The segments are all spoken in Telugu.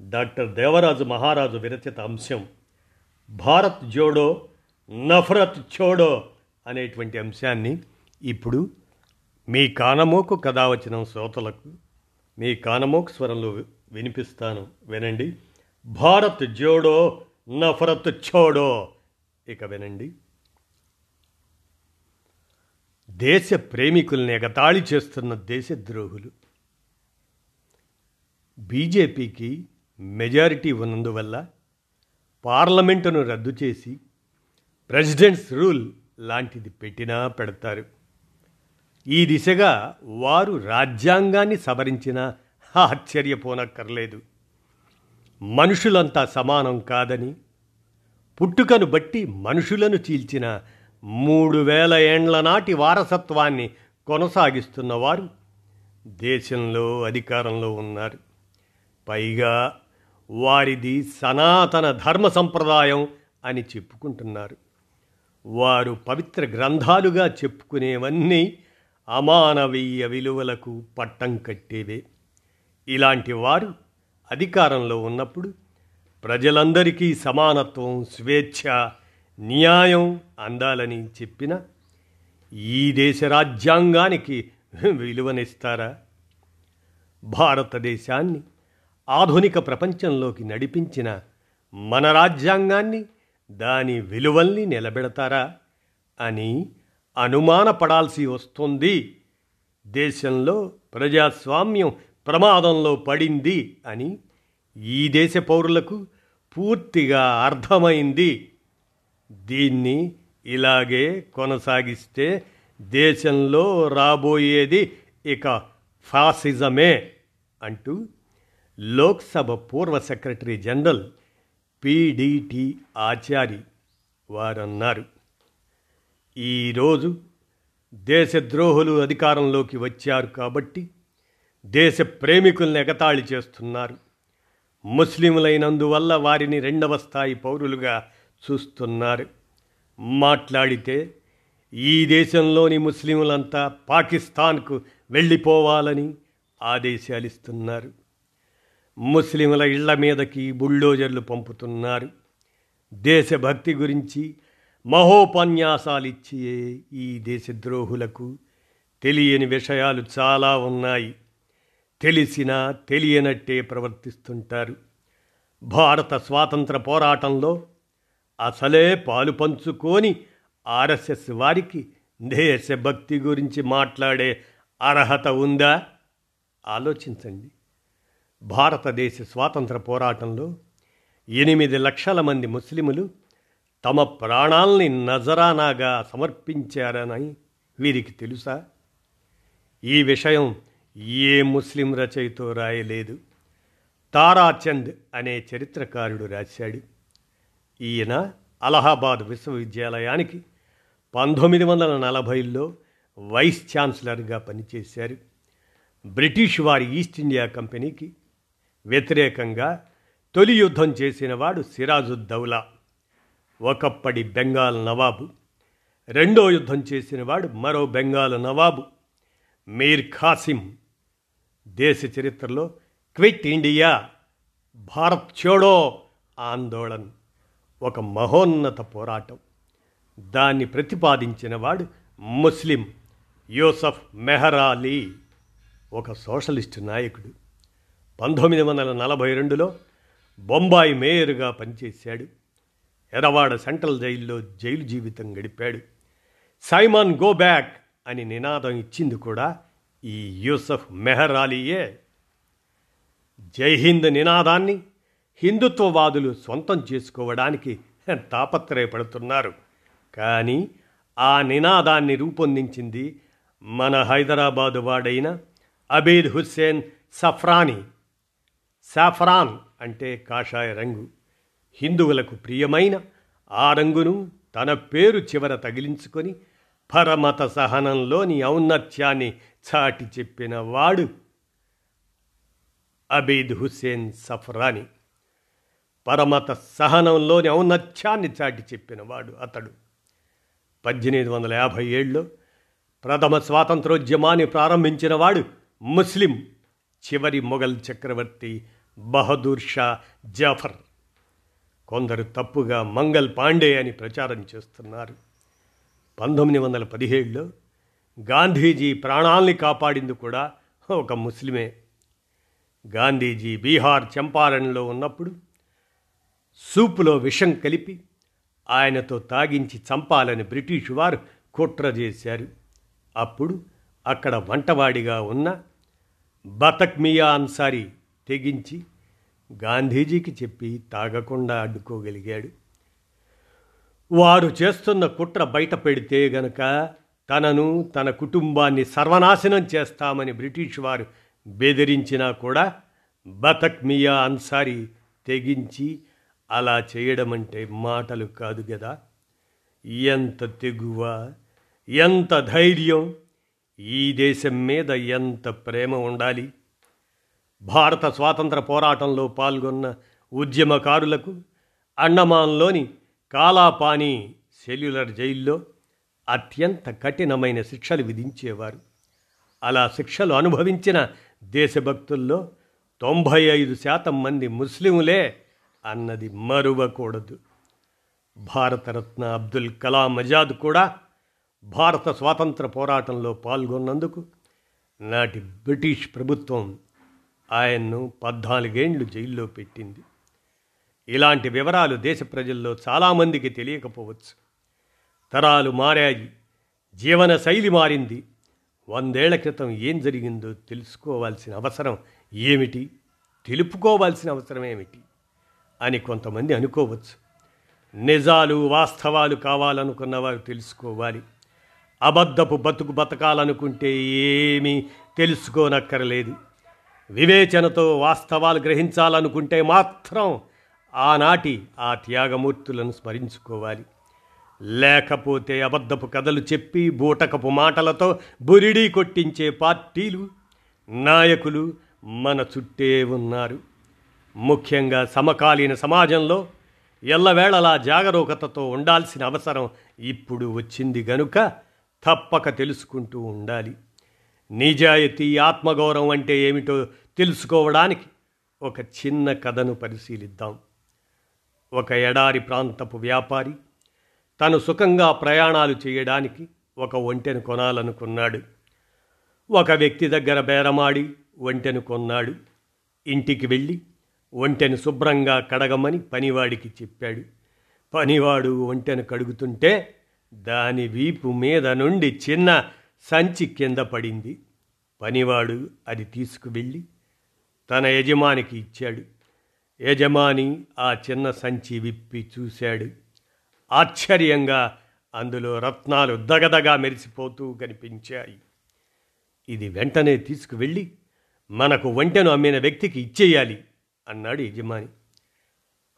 డాక్టర్ దేవరాజు మహారాజు విరచిత అంశం భారత్ జోడో నఫరత్ చోడో అనేటువంటి అంశాన్ని ఇప్పుడు మీ కానమోకు కథావచనం శ్రోతలకు మీ కానమోకు స్వరంలో వినిపిస్తాను. వినండి. భారత్ జోడో నఫరత్ చోడో. ఇక వినండి. దేశ ప్రేమికుల్ని ఎగతాళి చేస్తున్న దేశద్రోహులు. బీజేపీకి మెజారిటీ ఉన్నందువల్ల పార్లమెంటును రద్దు చేసి ప్రెసిడెంట్స్ రూల్ లాంటిది పెట్టినా పెడతారు. ఈ దిశగా వారు రాజ్యాంగాన్ని సవరించినా ఆశ్చర్యపోనక్కర్లేదు. మనుషులంతా సమానం కాదని పుట్టుకను బట్టి మనుషులను చీల్చిన మూడు వేల ఏండ్ల నాటి వారసత్వాన్ని కొనసాగిస్తున్నవారు దేశంలో అధికారంలో ఉన్నారు. పైగా వారిది సనాతన ధర్మ సంప్రదాయం అని చెప్పుకుంటున్నారు. వారు పవిత్ర గ్రంథాలుగా చెప్పుకునేవన్నీ అమానవీయ విలువలకు పట్టం కట్టేవే. ఇలాంటి వారు అధికారంలో ఉన్నప్పుడు ప్రజలందరికీ సమానత్వం స్వేచ్ఛ న్యాయం అందాలని చెప్పిన ఈ దేశ రాజ్యాంగానికి విలువనిస్తారా? భారతదేశాన్ని ఆధునిక ప్రపంచంలోకి నడిపించిన మన రాజ్యాంగాన్ని దాని విలువల్ని నిలబెడతారా అని అనుమానపడాల్సి వస్తుంది. దేశంలో ప్రజాస్వామ్యం ప్రమాదంలో పడింది అని ఈ దేశ పౌరులకు పూర్తిగా అర్థమైంది. దీన్ని ఇలాగే కొనసాగిస్తే దేశంలో రాబోయేది ఇక ఫాసిజమే అంటూ లోక్సభ పూర్వ సెక్రటరీ జనరల్ పిడిటి ఆచారి వారన్నారు. ఈరోజు దేశద్రోహులు అధికారంలోకి వచ్చారు కాబట్టి దేశ ప్రేమికుల్ని ఎగతాళి చేస్తున్నారు. ముస్లింలైనందువల్ల వారిని రెండవ స్థాయి పౌరులుగా చూస్తున్నారు. మాట్లాడితే ఈ దేశంలోని ముస్లింలంతా పాకిస్తాన్కు వెళ్ళిపోవాలని ఆదేశాలిస్తున్నారు. ముస్లింల ఇళ్ళ మీదకి బుల్డోజర్లు పంపుతున్నారు. దేశభక్తి గురించి మహోపన్యాసాలిచ్చే ఈ దేశద్రోహులకు తెలియని విషయాలు చాలా ఉన్నాయి. తెలిసినా తెలియనట్టే ప్రవర్తిస్తుంటారు. భారత స్వాతంత్ర పోరాటంలో అసలే పాలు పంచుకొని ఆర్ఎస్ఎస్ వారికి దేశభక్తి గురించి మాట్లాడే అర్హత ఉందా? ఆలోచించండి. భారతదేశ స్వాతంత్ర పోరాటంలో ఎనిమిది లక్షల మంది ముస్లిములు తమ ప్రాణాల్ని నజరానాగా సమర్పించారని వీరికి తెలుసా? ఈ విషయం ఏ ముస్లిం రచయితో రాయలేదు. తారాచంద్ అనే చరిత్రకారుడు రాశాడు. ఈయన అలహాబాద్ విశ్వవిద్యాలయానికి పంతొమ్మిది వందల నలభైలో వైస్ ఛాన్సలర్గా పనిచేశారు. బ్రిటిష్ వారి ఈస్ట్ ఇండియా కంపెనీకి వ్యతిరేకంగా తొలి యుద్ధం చేసినవాడు సిరాజుద్దౌలా ఒకప్పటి బెంగాల్ నవాబు రెండో యుద్ధం చేసినవాడు మరో బెంగాల్ నవాబు మీర్ ఖాసిం. దేశ చరిత్రలో క్విట్ ఇండియా భారత్ చోడో ఆందోళన్ ఒక మహోన్నత పోరాటం. దాన్ని ప్రతిపాదించినవాడు ముస్లిం యూసఫ్ మెహరాలీ ఒక సోషలిస్టు నాయకుడు. పంతొమ్మిది వందల నలభై రెండులో బొంబాయి మేయర్గా పనిచేశాడు. ఎరవాడ సెంట్రల్ జైల్లో జైలు జీవితం గడిపాడు. సైమాన్ గో బ్యాక్ అని నినాదం ఇచ్చింది కూడా ఈ యూసఫ్ మెహర్ అలీయే. జై హింద్ నినాదాన్ని హిందుత్వవాదులు సొంతం చేసుకోవడానికి తాపత్రయపడుతున్నారు. కానీ ఆ నినాదాన్ని రూపొందించింది మన హైదరాబాదు వాడైన అబీద్ హుస్సేన్ సఫ్రానీ. సాఫరాన్ అంటే కాషాయ రంగు. హిందువులకు ప్రియమైన ఆ రంగును తన పేరు చివర తగిలించుకొని పరమత సహనంలోని ఔన్నత్యాన్ని చాటి చెప్పిన వాడు అబీద్ హుస్సేన్ సఫరాని. పరమత సహనంలోని ఔన్నత్యాన్ని చాటి చెప్పినవాడు అతడు. పద్దెనిమిది వందల యాభై ఏడులో ప్రథమ స్వాతంత్రోద్యమాన్ని ప్రారంభించినవాడు ముస్లిం. చివరి మొఘల్ చక్రవర్తి బహదూర్ షా జాఫర్. కొందరు తప్పుగా మంగల్ పాండే అని ప్రచారం చేస్తున్నారు. పంతొమ్మిది వందల పదిహేడులో గాంధీజీ ప్రాణాల్ని కాపాడింది కూడా ఒక ముస్లిమే. గాంధీజీ బీహార్ చంపారణ్లో ఉన్నప్పుడు సూపులో విషం కలిపి ఆయనతో తాగించి చంపాలని బ్రిటిష్ వారు కుట్ర చేశారు. అప్పుడు అక్కడ వంటవాడిగా ఉన్న బతక్ మియా అన్సారీ తెగించి గాంధీజీకి చెప్పి తాగకుండా అడ్డుకోగలిగాడు. వారు చేస్తున్న కుట్ర బయట పెడితే గనక తనను తన కుటుంబాన్ని సర్వనాశనం చేస్తామని బ్రిటిష్ వారు బెదిరించినా కూడా బతక్ మియా అన్సారీ తెగించి అలా చేయడం అంటే మాటలు కాదు కదా ఎంత తెగువ ఎంత ధైర్యం ఈ దేశం మీద ఎంత ప్రేమ ఉండాలి? భారత స్వాతంత్ర పోరాటంలో పాల్గొన్న ఉద్యమకారులకు అండమాన్లోని కాలాపాని సెల్యులర్ జైల్లో అత్యంత కఠినమైన శిక్షలు విధించేవారు. అలా శిక్షలు అనుభవించిన దేశభక్తుల్లో తొంభై ఐదు శాతం మంది ముస్లింలే అన్నది మరువకూడదు. భారతరత్న అబ్దుల్ కలాం ఆజాద్ కూడా భారత స్వాతంత్ర పోరాటంలో పాల్గొన్నందుకు నాటి బ్రిటిష్ ప్రభుత్వం ఆయన్ను పద్నాలుగేండ్లు జైల్లో పెట్టింది. ఇలాంటి వివరాలు దేశ ప్రజల్లో చాలామందికి తెలియకపోవచ్చు. తరాలు మారాయి జీవన శైలి మారింది. వందేళ్ళ క్రితం ఏం జరిగిందో తెలుసుకోవాల్సిన అవసరం ఏమిటి? తెలుపుకోవాల్సిన అవసరం ఏమిటి? అని కొంతమంది అనుకోవచ్చు. నిజాలు వాస్తవాలు కావాలనుకున్నవారు తెలుసుకోవాలి. అబద్ధపు బతుకు బతకాలనుకుంటే ఏమీ తెలుసుకోనక్కరలేదు. వివేచనతో వాస్తవాలు గ్రహించాలనుకుంటే మాత్రం ఆనాటి ఆ త్యాగమూర్తులను స్మరించుకోవాలి. లేకపోతే అబద్ధపు కథలు చెప్పి బూటకపు మాటలతో బురిడీ కొట్టించే పార్టీలు నాయకులు మన చుట్టే ఉన్నారు. ముఖ్యంగా సమకాలీన సమాజంలో ఎల్లవేళలా జాగరూకతతో ఉండాల్సిన అవసరం ఇప్పుడు వచ్చింది గనుక తప్పక తెలుసుకుంటూ ఉండాలి. నిజాయితీ ఆత్మగౌరవం అంటే ఏమిటో తెలుసుకోవడానికి ఒక చిన్న కథను పరిశీలిద్దాం. ఒక ఎడారి ప్రాంతపు వ్యాపారి తను సుఖంగా ప్రయాణాలు చేయడానికి ఒక ఒంటెను కొనాలనుకున్నాడు. ఒక వ్యక్తి దగ్గర బేరమాడి ఒంటెను కొన్నాడు. ఇంటికి వెళ్ళి ఒంటెను శుభ్రంగా కడగమని పనివాడికి చెప్పాడు. పనివాడు ఒంటెను కడుగుతుంటే దాని వీపు మీద నుండి చిన్న సంచి కింద పడింది. పనివాడు అది తీసుకువెళ్ళి తన యజమానికి ఇచ్చాడు. యజమాని ఆ చిన్న సంచి విప్పి చూశాడు. ఆశ్చర్యంగా అందులో రత్నాలు దగదగా మెరిసిపోతూ కనిపించాయి. ఇది వెంటనే తీసుకువెళ్ళి మనకు వంటను అమ్మిన వ్యక్తికి ఇచ్చేయాలి అన్నాడు యజమాని.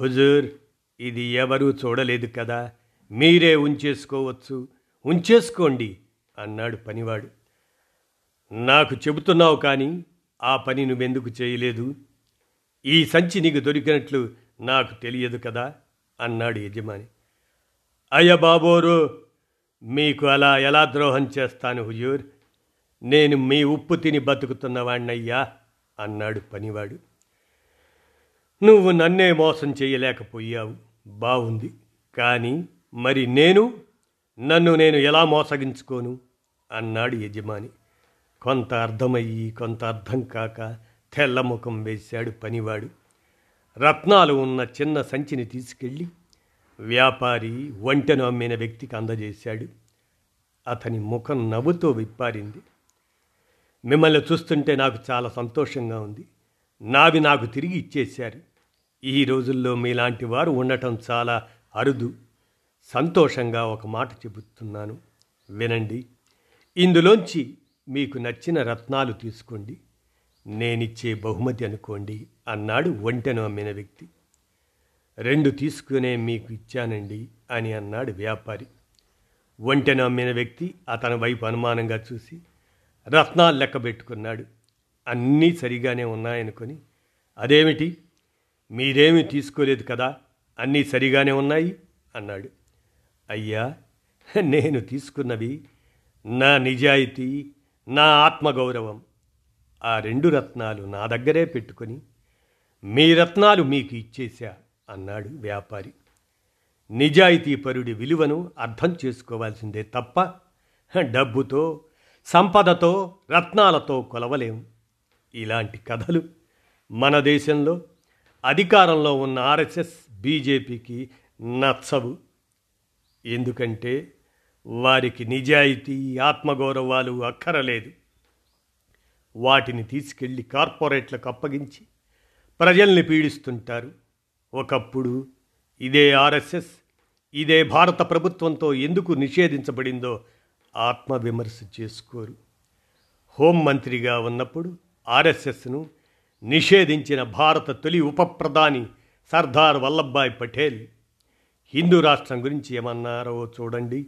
హుజూర్ ఇది ఎవరూ చూడలేదు కదా. మీరే ఉంచేసుకోవచ్చు. ఉంచేసుకోండి అన్నాడు పనివాడు. నాకు చెబుతున్నావు కానీ ఆ పని నువ్వెందుకు చేయలేదు? ఈ సంచి నీకు దొరికినట్లు నాకు తెలియదు కదా? అన్నాడు యజమాని. అయ్య బాబోరు మీకు అలా ఎలా ద్రోహం చేస్తాను హుజూర్? నేను మీ ఉప్పు తిని బతుకుతున్నవాణ్ణయ్యా అన్నాడు పనివాడు. నువ్వు నన్నే మోసం చేయలేకపోయావు. బాగుంది కానీ మరి నేను నన్ను నేను ఎలా మోసగించుకోను? అన్నాడు యజమాని. కొంత అర్థమయ్యి కొంత అర్థం కాక తెల్లముఖం వేశాడు పనివాడు. రత్నాలు ఉన్న చిన్న సంచిని తీసుకెళ్ళి వ్యాపారి వంటను అమ్మిన వ్యక్తికి అందజేశాడు. అతని ముఖం నవ్వుతో విప్పారింది. మిమ్మల్ని చూస్తుంటే నాకు చాలా సంతోషంగా ఉంది. నావి నాకు తిరిగి ఇచ్చేశారు. ఈ రోజుల్లో మీలాంటి వారు ఉండటం చాలా అరుదు. సంతోషంగా ఒక మాట చెబుతున్నాను. వినండి. ఇందులోంచి మీకు నచ్చిన రత్నాలు తీసుకోండి. నేనిచ్చే బహుమతి అనుకోండి అన్నాడు ఒంటెను అమ్మిన వ్యక్తి. రెండు తీసుకునే మీకు ఇచ్చానండి అని అన్నాడు వ్యాపారి. ఒంటెను అమ్మిన వ్యక్తి అతని వైపు అనుమానంగా చూసి రత్నాలు లెక్క పెట్టుకున్నాడు. అన్నీ సరిగానే ఉన్నాయనుకొని అదేమిటి? మీరేమీ తీసుకోలేదు కదా? అన్నీ సరిగానే ఉన్నాయి? అన్నాడు. అయ్యా నేను తీసుకున్నవి నా నిజాయితీ నా ఆత్మగౌరవం. ఆ రెండు రత్నాలు నా దగ్గరే పెట్టుకొని మీ రత్నాలు మీకు ఇచ్చేశా అన్నాడు వ్యాపారి. నిజాయితీ పరుడి విలువను అర్థం చేసుకోవాల్సిందే తప్ప డబ్బుతో సంపదతో రత్నాలతో కొలవలేం. ఇలాంటి కథలు మన దేశంలో అధికారంలో ఉన్న ఆర్ఎస్ఎస్ బీజేపీకి నచ్చవు. ఎందుకంటే వారికి నిజాయితీ ఆత్మగౌరవాలు అక్కరలేదు. వాటిని తీసుకెళ్ళి కార్పొరేట్లకు అప్పగించి ప్రజల్ని పీడిస్తుంటారు. ఒకప్పుడు ఇదే ఆర్ఎస్ఎస్ ఇదే భారత ప్రభుత్వంతో ఎందుకు నిషేధించబడిందో ఆత్మవిమర్శ చేసుకోరు. హోంమంత్రిగా ఉన్నప్పుడు ఆర్ఎస్ఎస్ను నిషేధించిన భారత తొలి ఉప ప్రధాని సర్దార్ వల్లభాయ్ పటేల్ హిందూ రాష్ట్రం గురించి ఏమన్నారో చూడండి.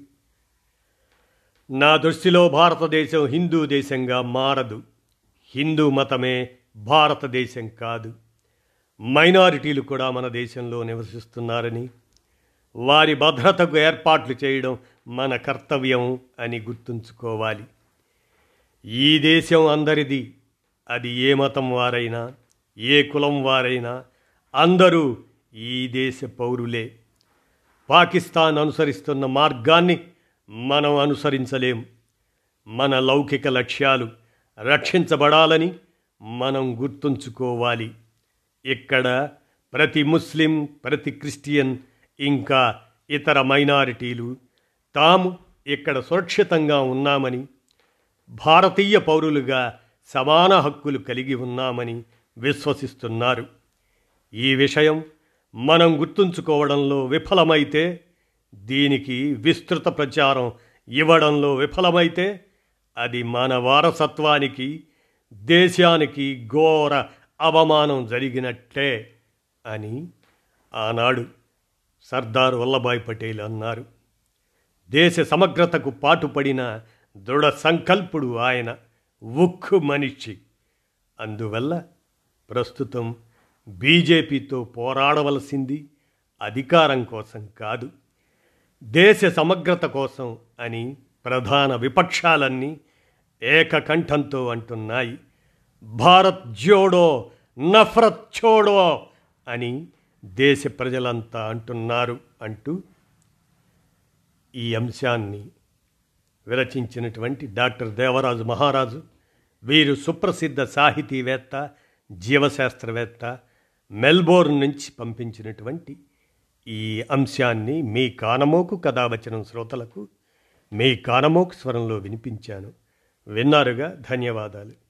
నా దృష్టిలో భారతదేశం హిందూ దేశంగా మారదు. హిందూ మతమే భారతదేశం కాదు. మైనారిటీలు కూడా మన దేశంలో నివసిస్తున్నారని వారి భద్రతకు ఏర్పాట్లు చేయడం మన కర్తవ్యం అని గుర్తుంచుకోవాలి. ఈ దేశం అందరిది అది ఏ మతం వారైనా ఏ కులం వారైనా అందరూ ఈ దేశ పౌరులే. పాకిస్తాన్ అనుసరిస్తున్న మార్గాన్ని మనం అనుసరించలేం. మన లౌకిక లక్ష్యాలు రక్షించబడాలని మనం గుర్తుంచుకోవాలి. ఇక్కడ ప్రతి ముస్లిం ప్రతి క్రిస్టియన్ ఇంకా ఇతర మైనారిటీలు తాము ఇక్కడ సురక్షితంగా ఉన్నామని భారతీయ పౌరులుగా సమాన హక్కులు కలిగి ఉన్నామని విశ్వసిస్తున్నారు. ఈ విషయం మనం గుర్తుంచుకోవడంలో విఫలమైతే దీనికి విస్తృత ప్రచారం ఇవ్వడంలో విఫలమైతే అది మన వారసత్వానికి దేశానికి ఘోర అవమానం జరిగినట్టే అని ఆనాడు సర్దార్ వల్లభాయ్ పటేల్ అన్నారు. దేశ సమగ్రతకు పాటుపడిన దృఢ సంకల్పుడు ఆయన ఉక్కు మనిషి. అందువల్ల ప్రస్తుతం బీజేపీతో పోరాడవలసింది అధికారం కోసం కాదు దేశ సమగ్రత కోసం అని ప్రధాన విపక్షాలన్నీ ఏకకంఠంతో అంటున్నాయి. భారత్ జోడో నఫరత్ చోడో అని దేశ ప్రజలంతా అంటున్నారు అంటూ ఈ అంశాన్ని విరచించినటువంటి డాక్టర్ దేవరాజు మహారాజు వీరు సుప్రసిద్ధ సాహితీవేత్త జీవశాస్త్రవేత్త మెల్బోర్న్ నుంచి పంపించినటువంటి ఈ అంశాన్ని మీ కానమోకు కథావచనం శ్రోతలకు మీ కానమోకు స్వరంలో వినిపించాను. విన్నారుగా? ధన్యవాదాలు.